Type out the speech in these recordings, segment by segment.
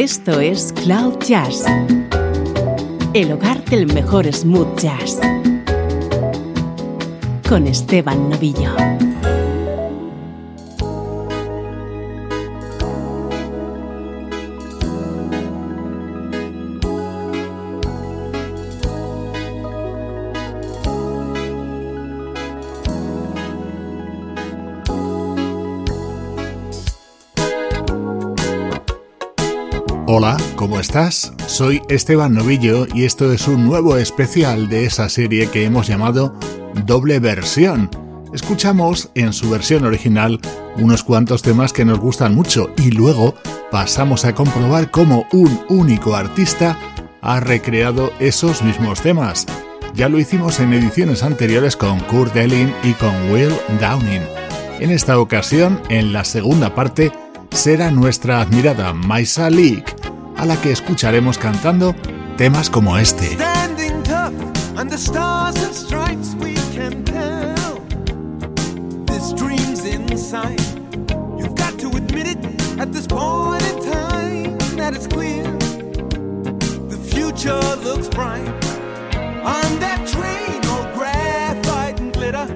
Esto es Cloud Jazz, el hogar del mejor smooth jazz, con Esteban Novillo. Hola, ¿cómo estás? Soy Esteban Novillo y esto es un nuevo especial de esa serie que hemos llamado Doble Versión. Escuchamos en su versión original unos cuantos temas que nos gustan mucho y luego pasamos a comprobar cómo un único artista ha recreado esos mismos temas. Ya lo hicimos en ediciones anteriores con Kurt Elling y con Will Downing. En esta ocasión, en la segunda parte, será nuestra admirada Maisa Leak, a la que escucharemos cantando temas como este. On that train, all graphite and glitter,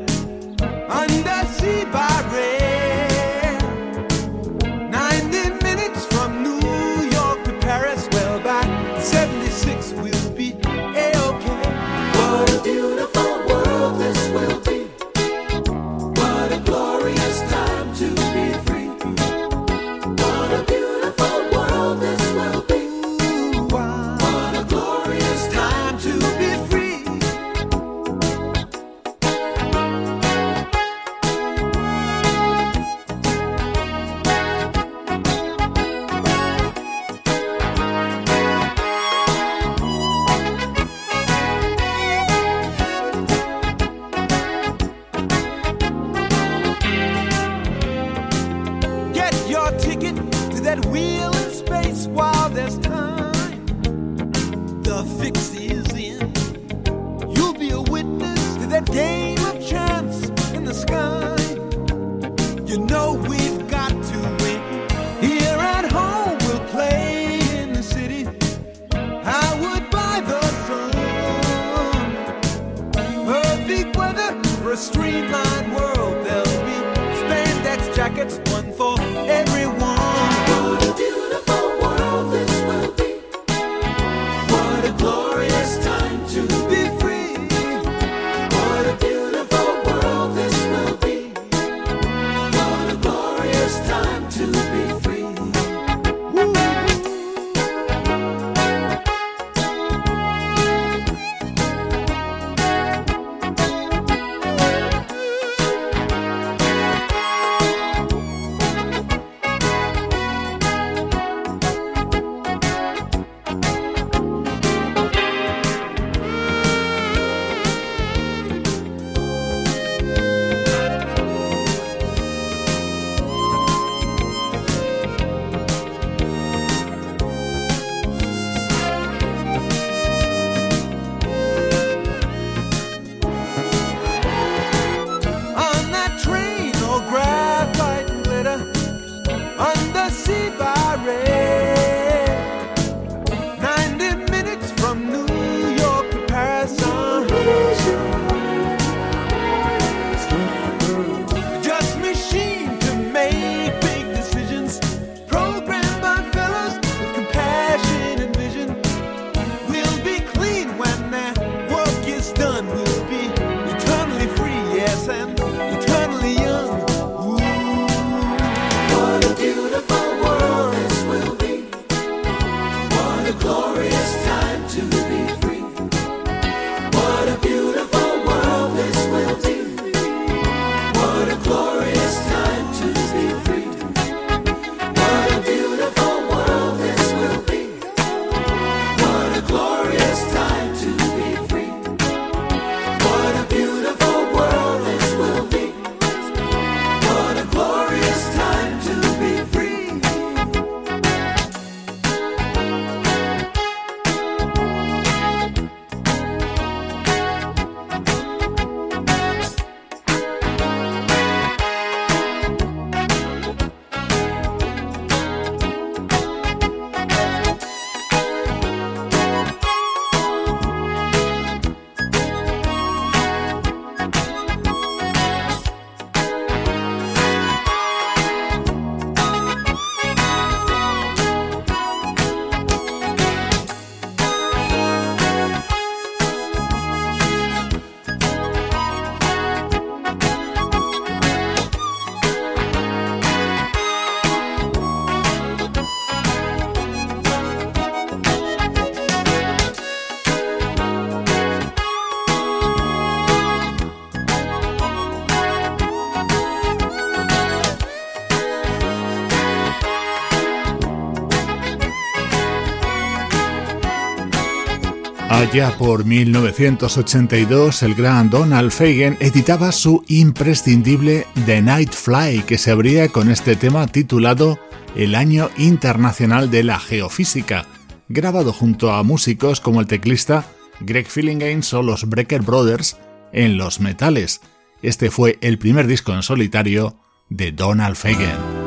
Allá por 1982, el gran Donald Fagen editaba su imprescindible The Night Fly, que se abría con este tema titulado El Año Internacional de la Geofísica, grabado junto a músicos como el teclista Greg Fillinganes o los Brecker Brothers en Los Metales. Este fue el primer disco en solitario de Donald Fagen.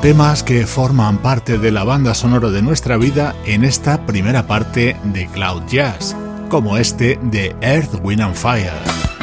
Temas que forman parte de la banda sonora de nuestra vida en esta primera parte de Cloud Jazz, como este de Earth, Wind and Fire.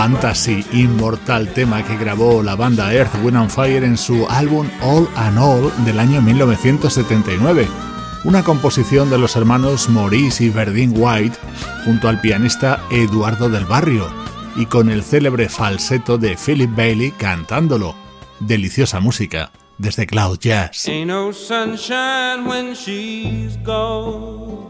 Fantasy inmortal tema que grabó la banda Earth, Wind and Fire en su álbum All and All del año 1979, una composición de los hermanos Maurice y Verdine White junto al pianista Eduardo del Barrio y con el célebre falseto de Philip Bailey cantándolo. Deliciosa música desde Cloud Jazz. Ain't no sunshine when she's gone.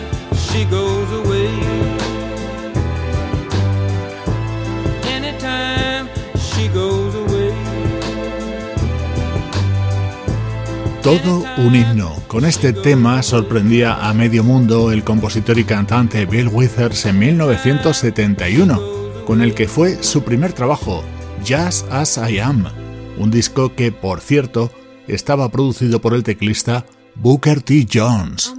Todo un himno. Con este tema sorprendía a medio mundo el compositor y cantante Bill Withers en 1971, con el que fue su primer trabajo, Just As I Am, un disco que, por cierto, estaba producido por el teclista Booker T. Jones.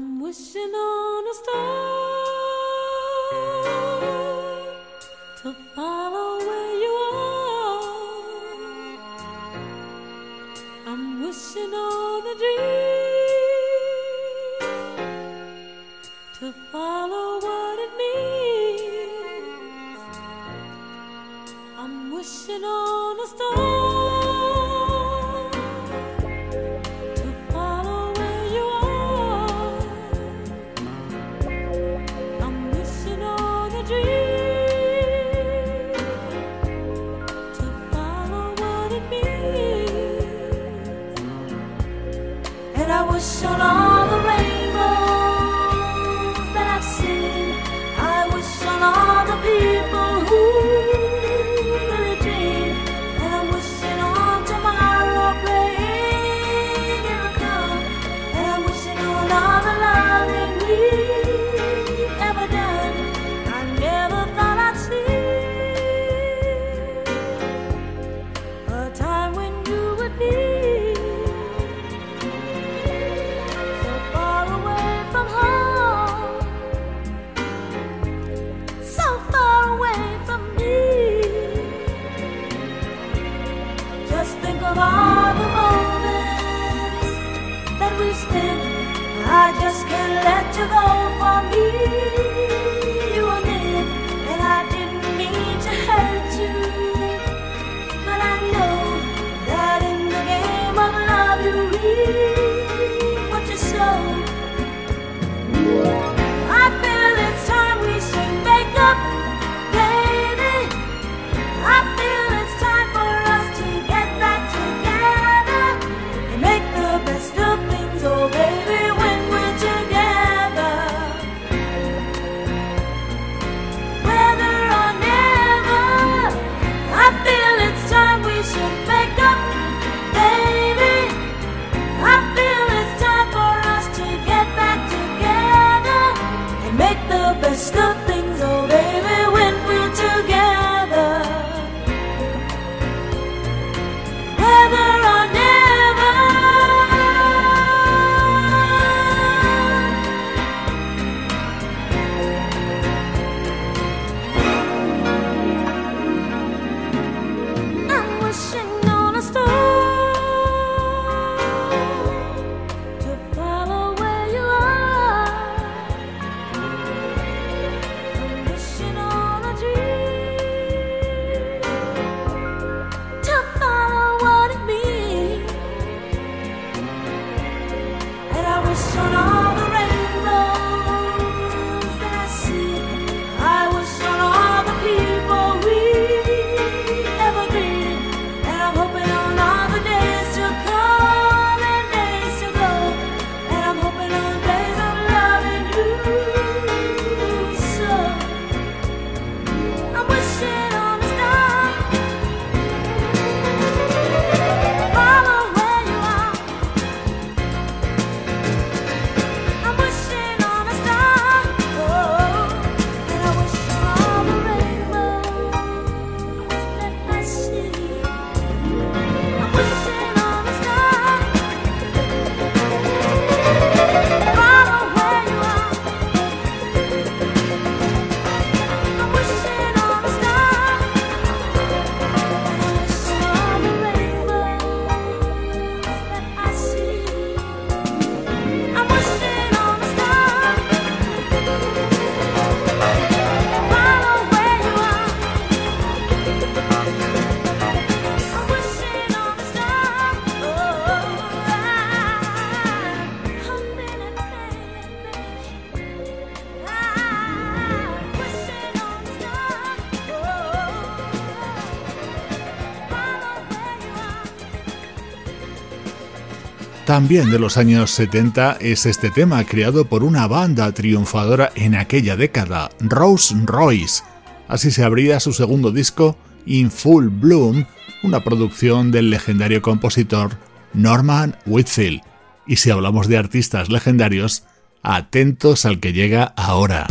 También de los años 70 es este tema creado por una banda triunfadora en aquella década, Rose Royce. Así se abría su segundo disco, In Full Bloom, una producción del legendario compositor Norman Whitfield. Y si hablamos de artistas legendarios, atentos al que llega ahora.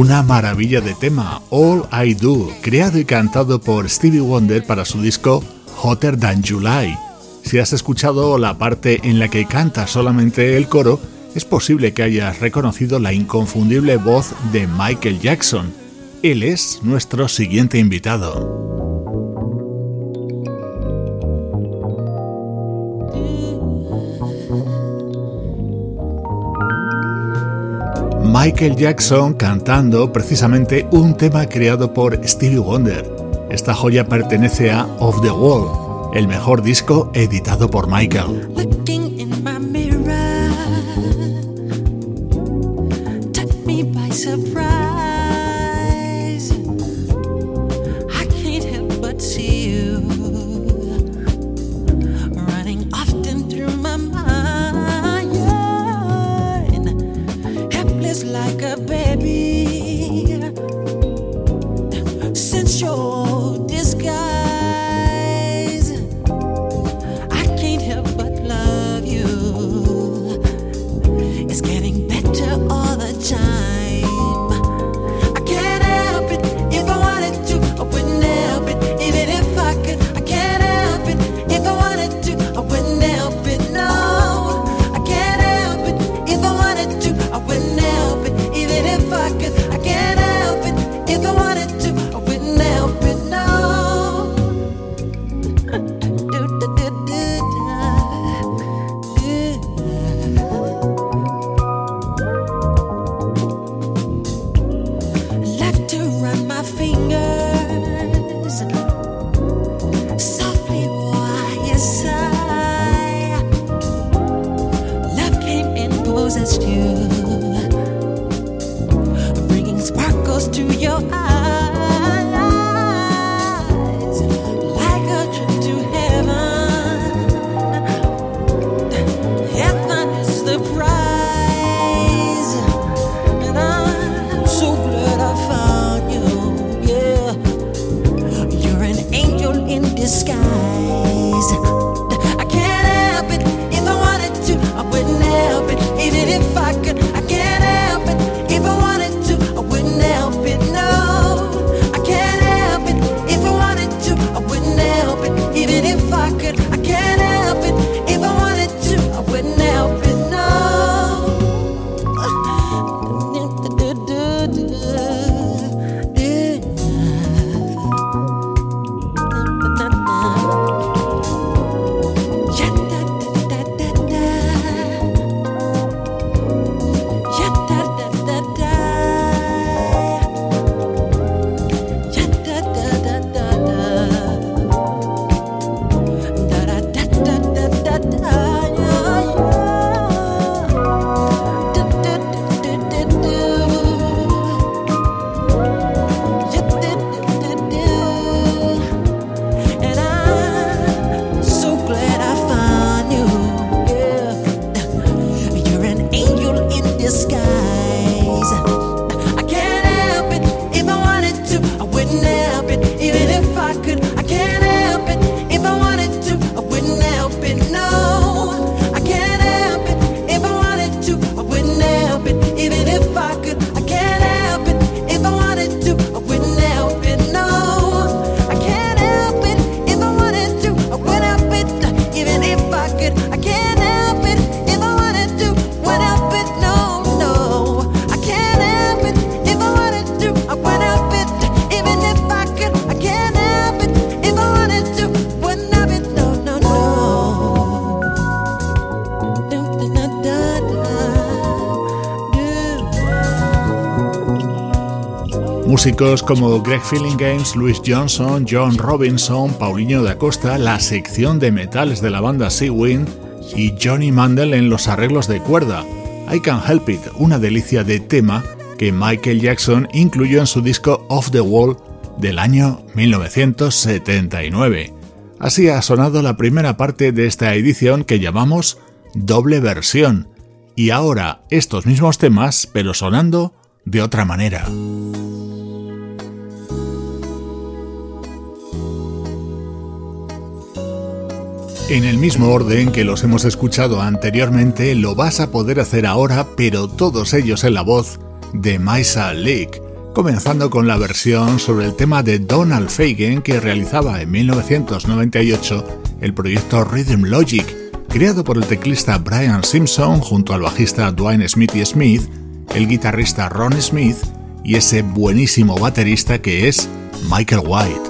Una maravilla de tema, All I Do, creado y cantado por Stevie Wonder para su disco Hotter Than July. Si has escuchado la parte en la que canta solamente el coro, es posible que hayas reconocido la inconfundible voz de Michael Jackson. Él es nuestro siguiente invitado. Michael Jackson cantando precisamente un tema creado por Stevie Wonder. Esta joya pertenece a Off the Wall, el mejor disco editado por Michael. roses too, bringing sparkles to your eyes. Músicos como Greg Feeling Games, Louis Johnson, John Robinson, Paulinho da Costa, la sección de metales de la banda Sea Wind y Johnny Mandel en los arreglos de cuerda. I Can Help It, una delicia de tema que Michael Jackson incluyó en su disco Off the Wall del año 1979. Así ha sonado la primera parte de esta edición que llamamos doble versión. Y ahora estos mismos temas, pero sonando de otra manera. En el mismo orden que los hemos escuchado anteriormente, lo vas a poder hacer ahora, pero todos ellos en la voz de Maisa Lake, comenzando con la versión sobre el tema de Donald Fagen que realizaba en 1998 el proyecto Rhythm Logic, creado por el teclista Brian Simpson junto al bajista Dwayne Smithy Smith, el guitarrista Ron Smith y ese buenísimo baterista que es Michael White.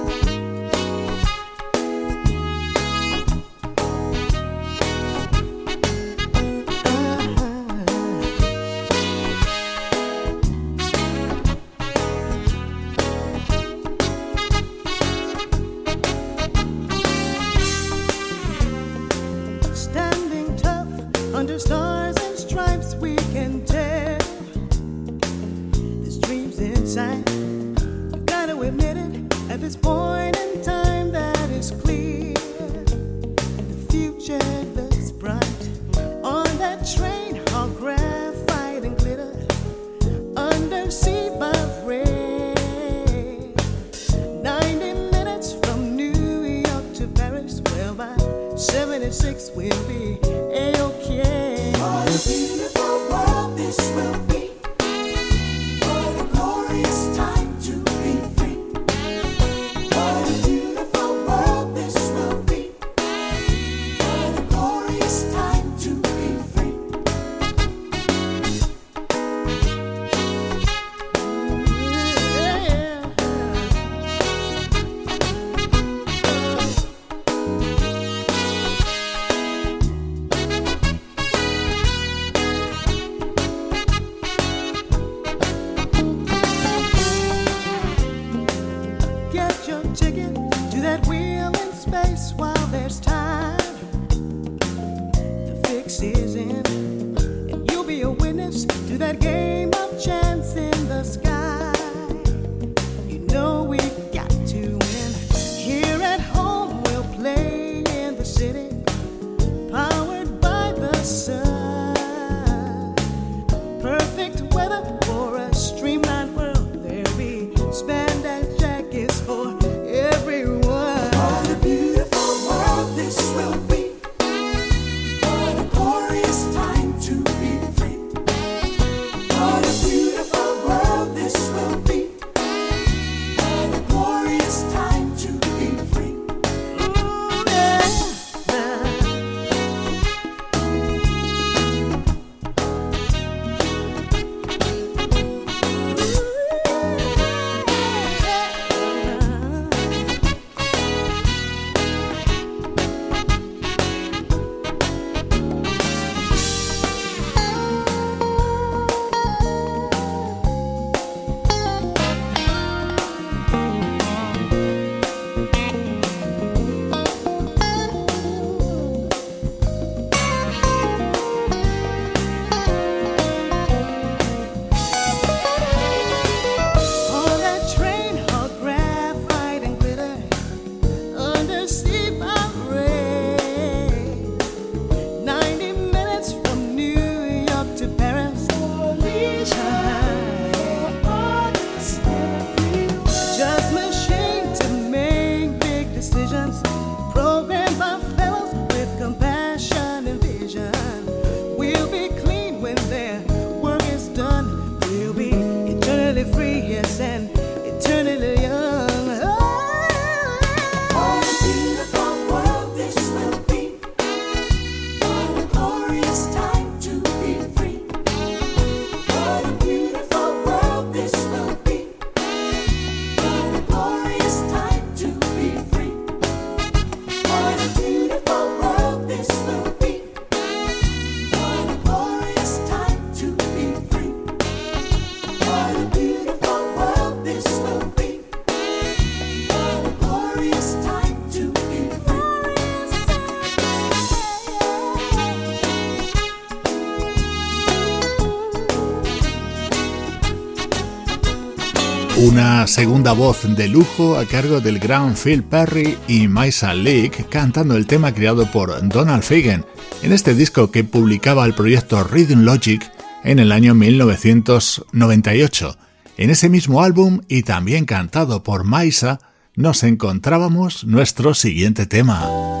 Segunda voz de lujo a cargo del gran Phil Perry y Maisa Leak cantando el tema creado por Donald Fagen en este disco que publicaba el proyecto Rhythm Logic en el año 1998. En ese mismo álbum y también cantado por Maisa nos encontrábamos nuestro siguiente tema.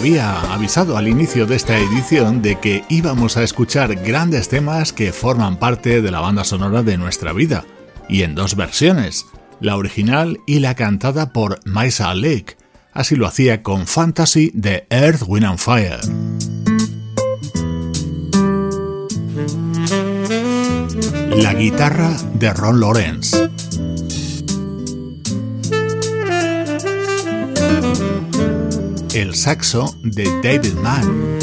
Había avisado al inicio de esta edición de que íbamos a escuchar grandes temas que forman parte de la banda sonora de nuestra vida, y en dos versiones, la original y la cantada por Maisa Lake. Así lo hacía con Fantasy de Earth, Wind and Fire. La guitarra de Ron Lawrence. El saxo de David Mann.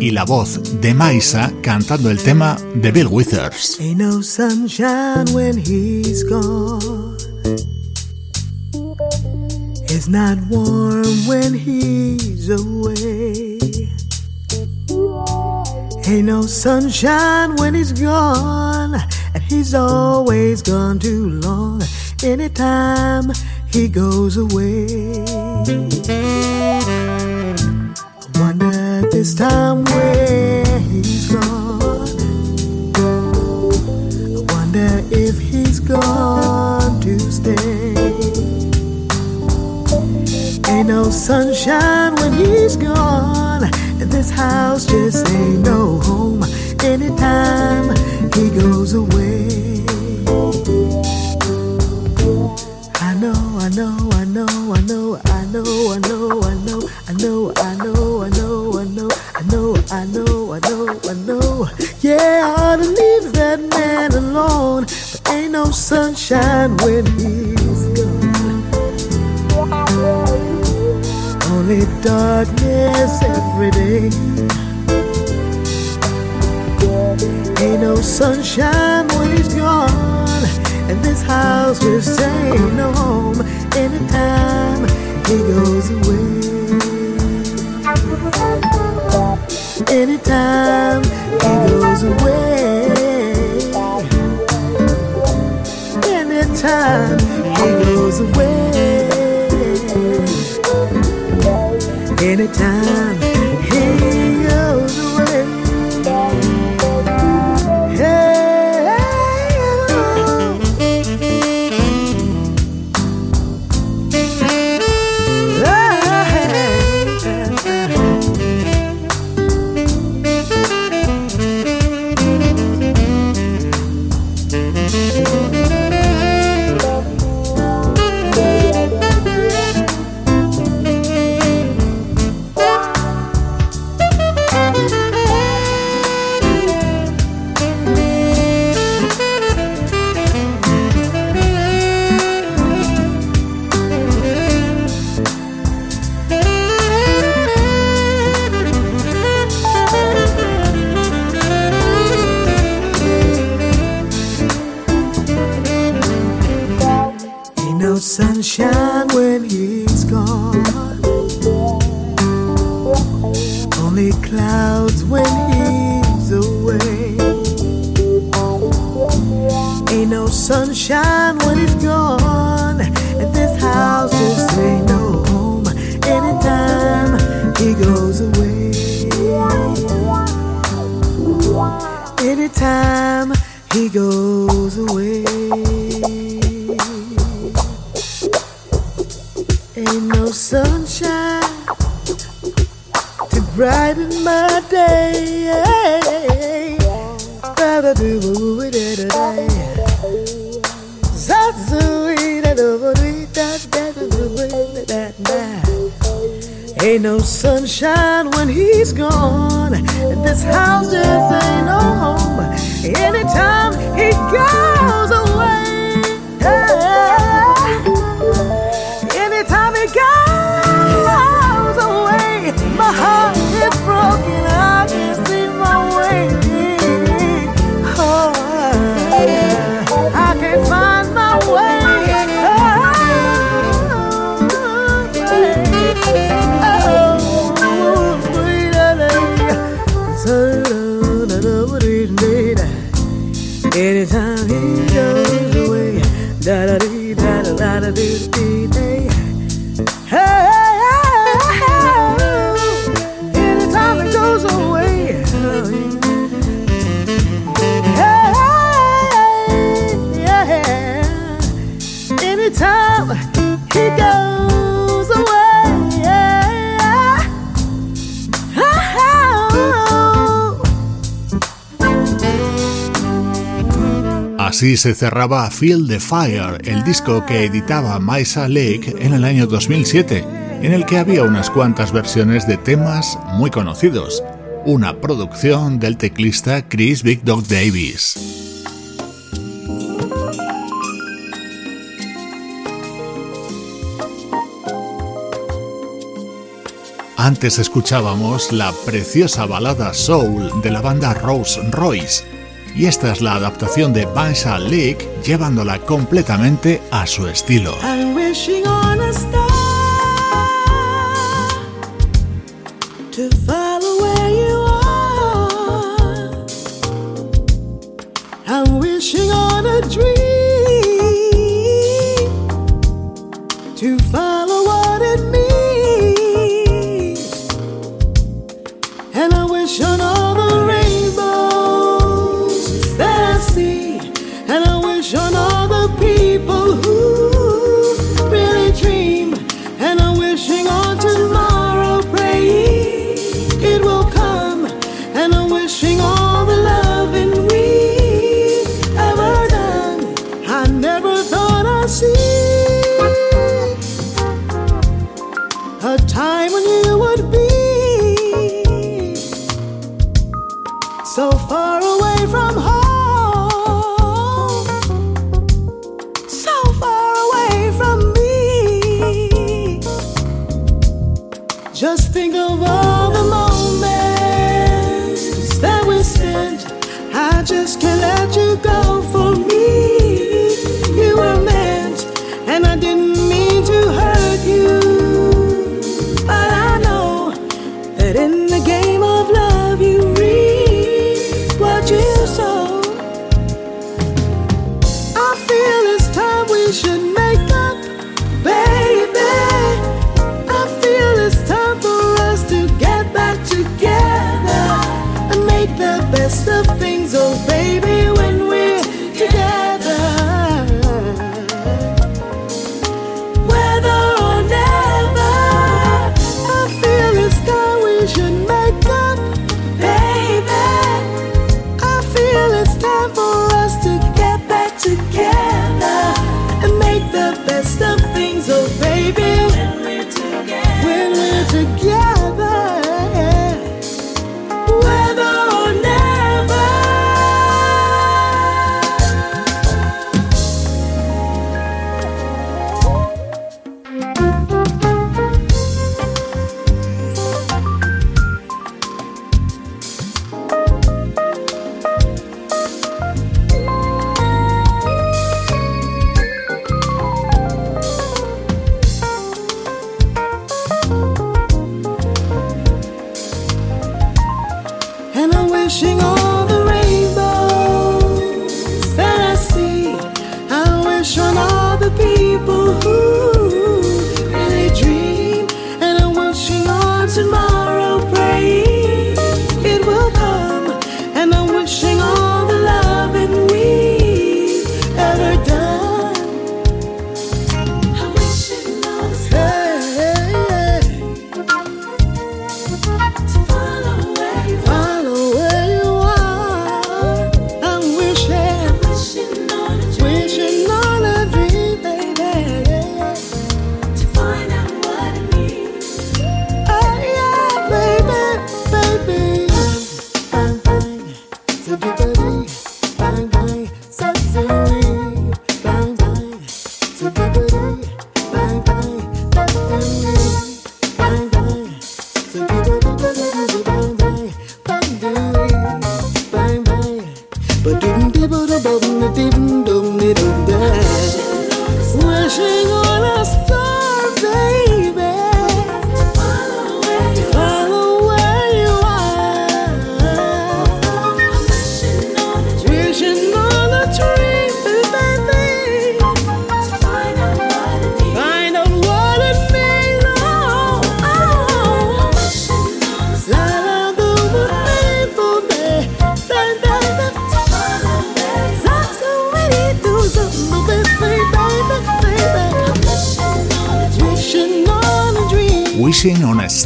Y la voz de Maisa cantando el tema de Bill Withers. Ain't no sunshine when he's gone. It's not warm when he's away. Ain't no sunshine when he's gone, and he's always gone too long. Anytime he goes away. I wonder this time where he's gone. I wonder if he's gone to stay. Ain't no sunshine when he's gone, and this house just ain't no home. Anytime he goes away. Sunshine when he's gone. Only darkness every day. Ain't no sunshine when he's gone. And this house just ain't no home anytime he goes away. Anytime he goes away. He goes away. Anytime Así se cerraba Feel the Fire, el disco que editaba Maisa Lake en el año 2007, en el que había unas cuantas versiones de temas muy conocidos, una producción del teclista Chris Big Dog Davis. Antes escuchábamos la preciosa balada Soul de la banda Rose Royce, y esta es la adaptación de Bansa Lake llevándola completamente a su estilo.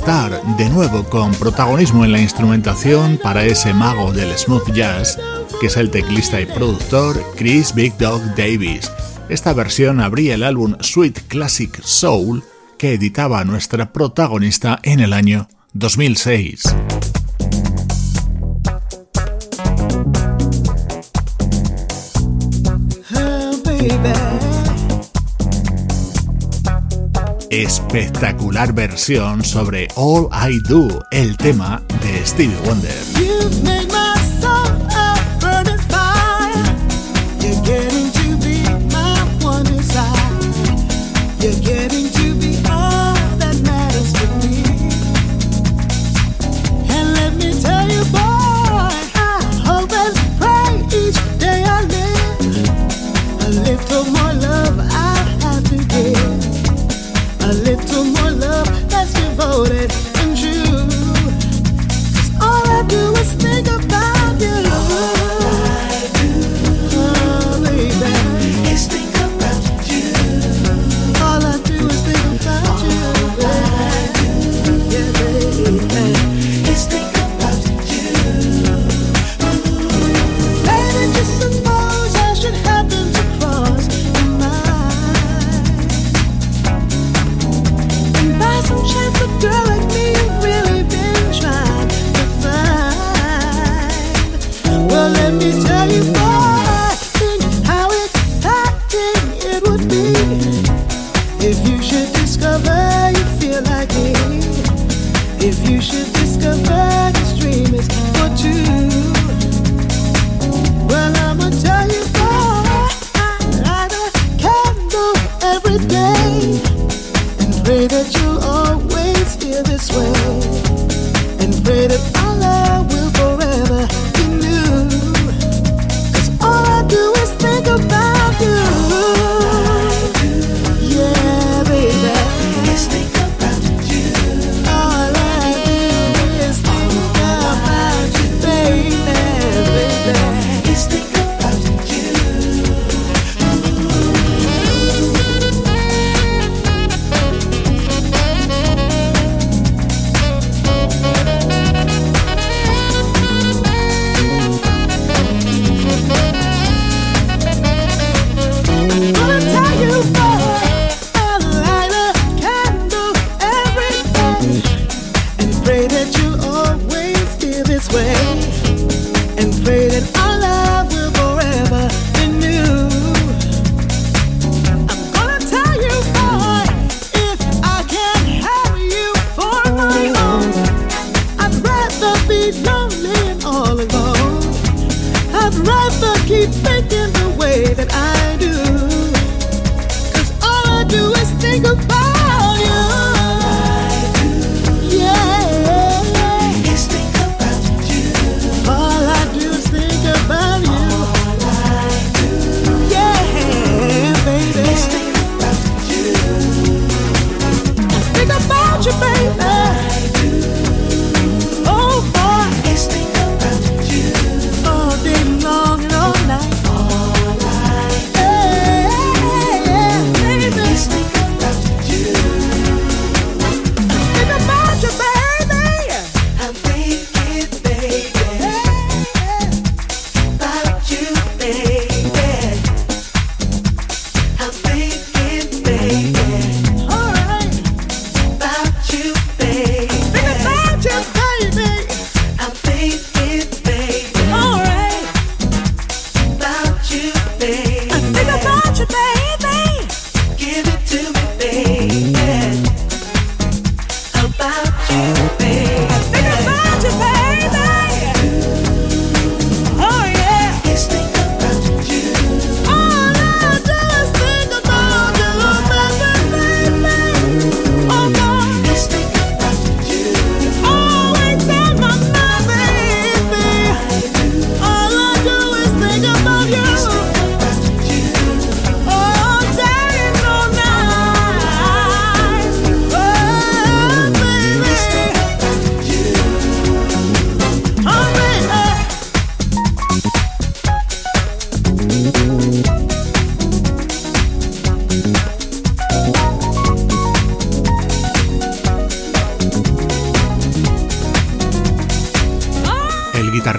De nuevo con protagonismo en la instrumentación para ese mago del smooth jazz, que es el teclista y productor Chris Big Dog Davis. Esta versión abría el álbum Sweet Classic Soul que editaba nuestra protagonista en el año 2006. espectacular versión sobre All I Do, el tema de Stevie Wonder.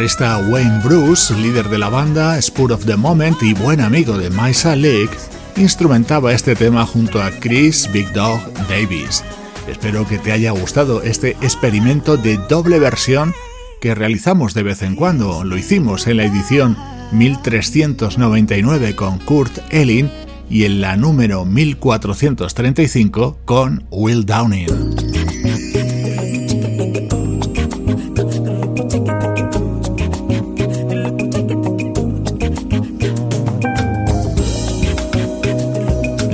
Guitarrista Wayne Bruce, líder de la banda, Spur of the Moment y buen amigo de Maisa Lake, instrumentaba este tema junto a Chris Big Dog Davis. Espero que te haya gustado este experimento de doble versión que realizamos de vez en cuando. Lo hicimos en la edición 1399 con Kurt Elling y en la número 1435 con Will Downing.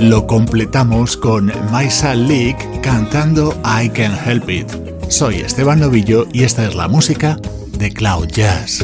Lo completamos con Maisa Leak cantando I Can Help It. Soy Esteban Novillo y esta es la música de Cloud Jazz.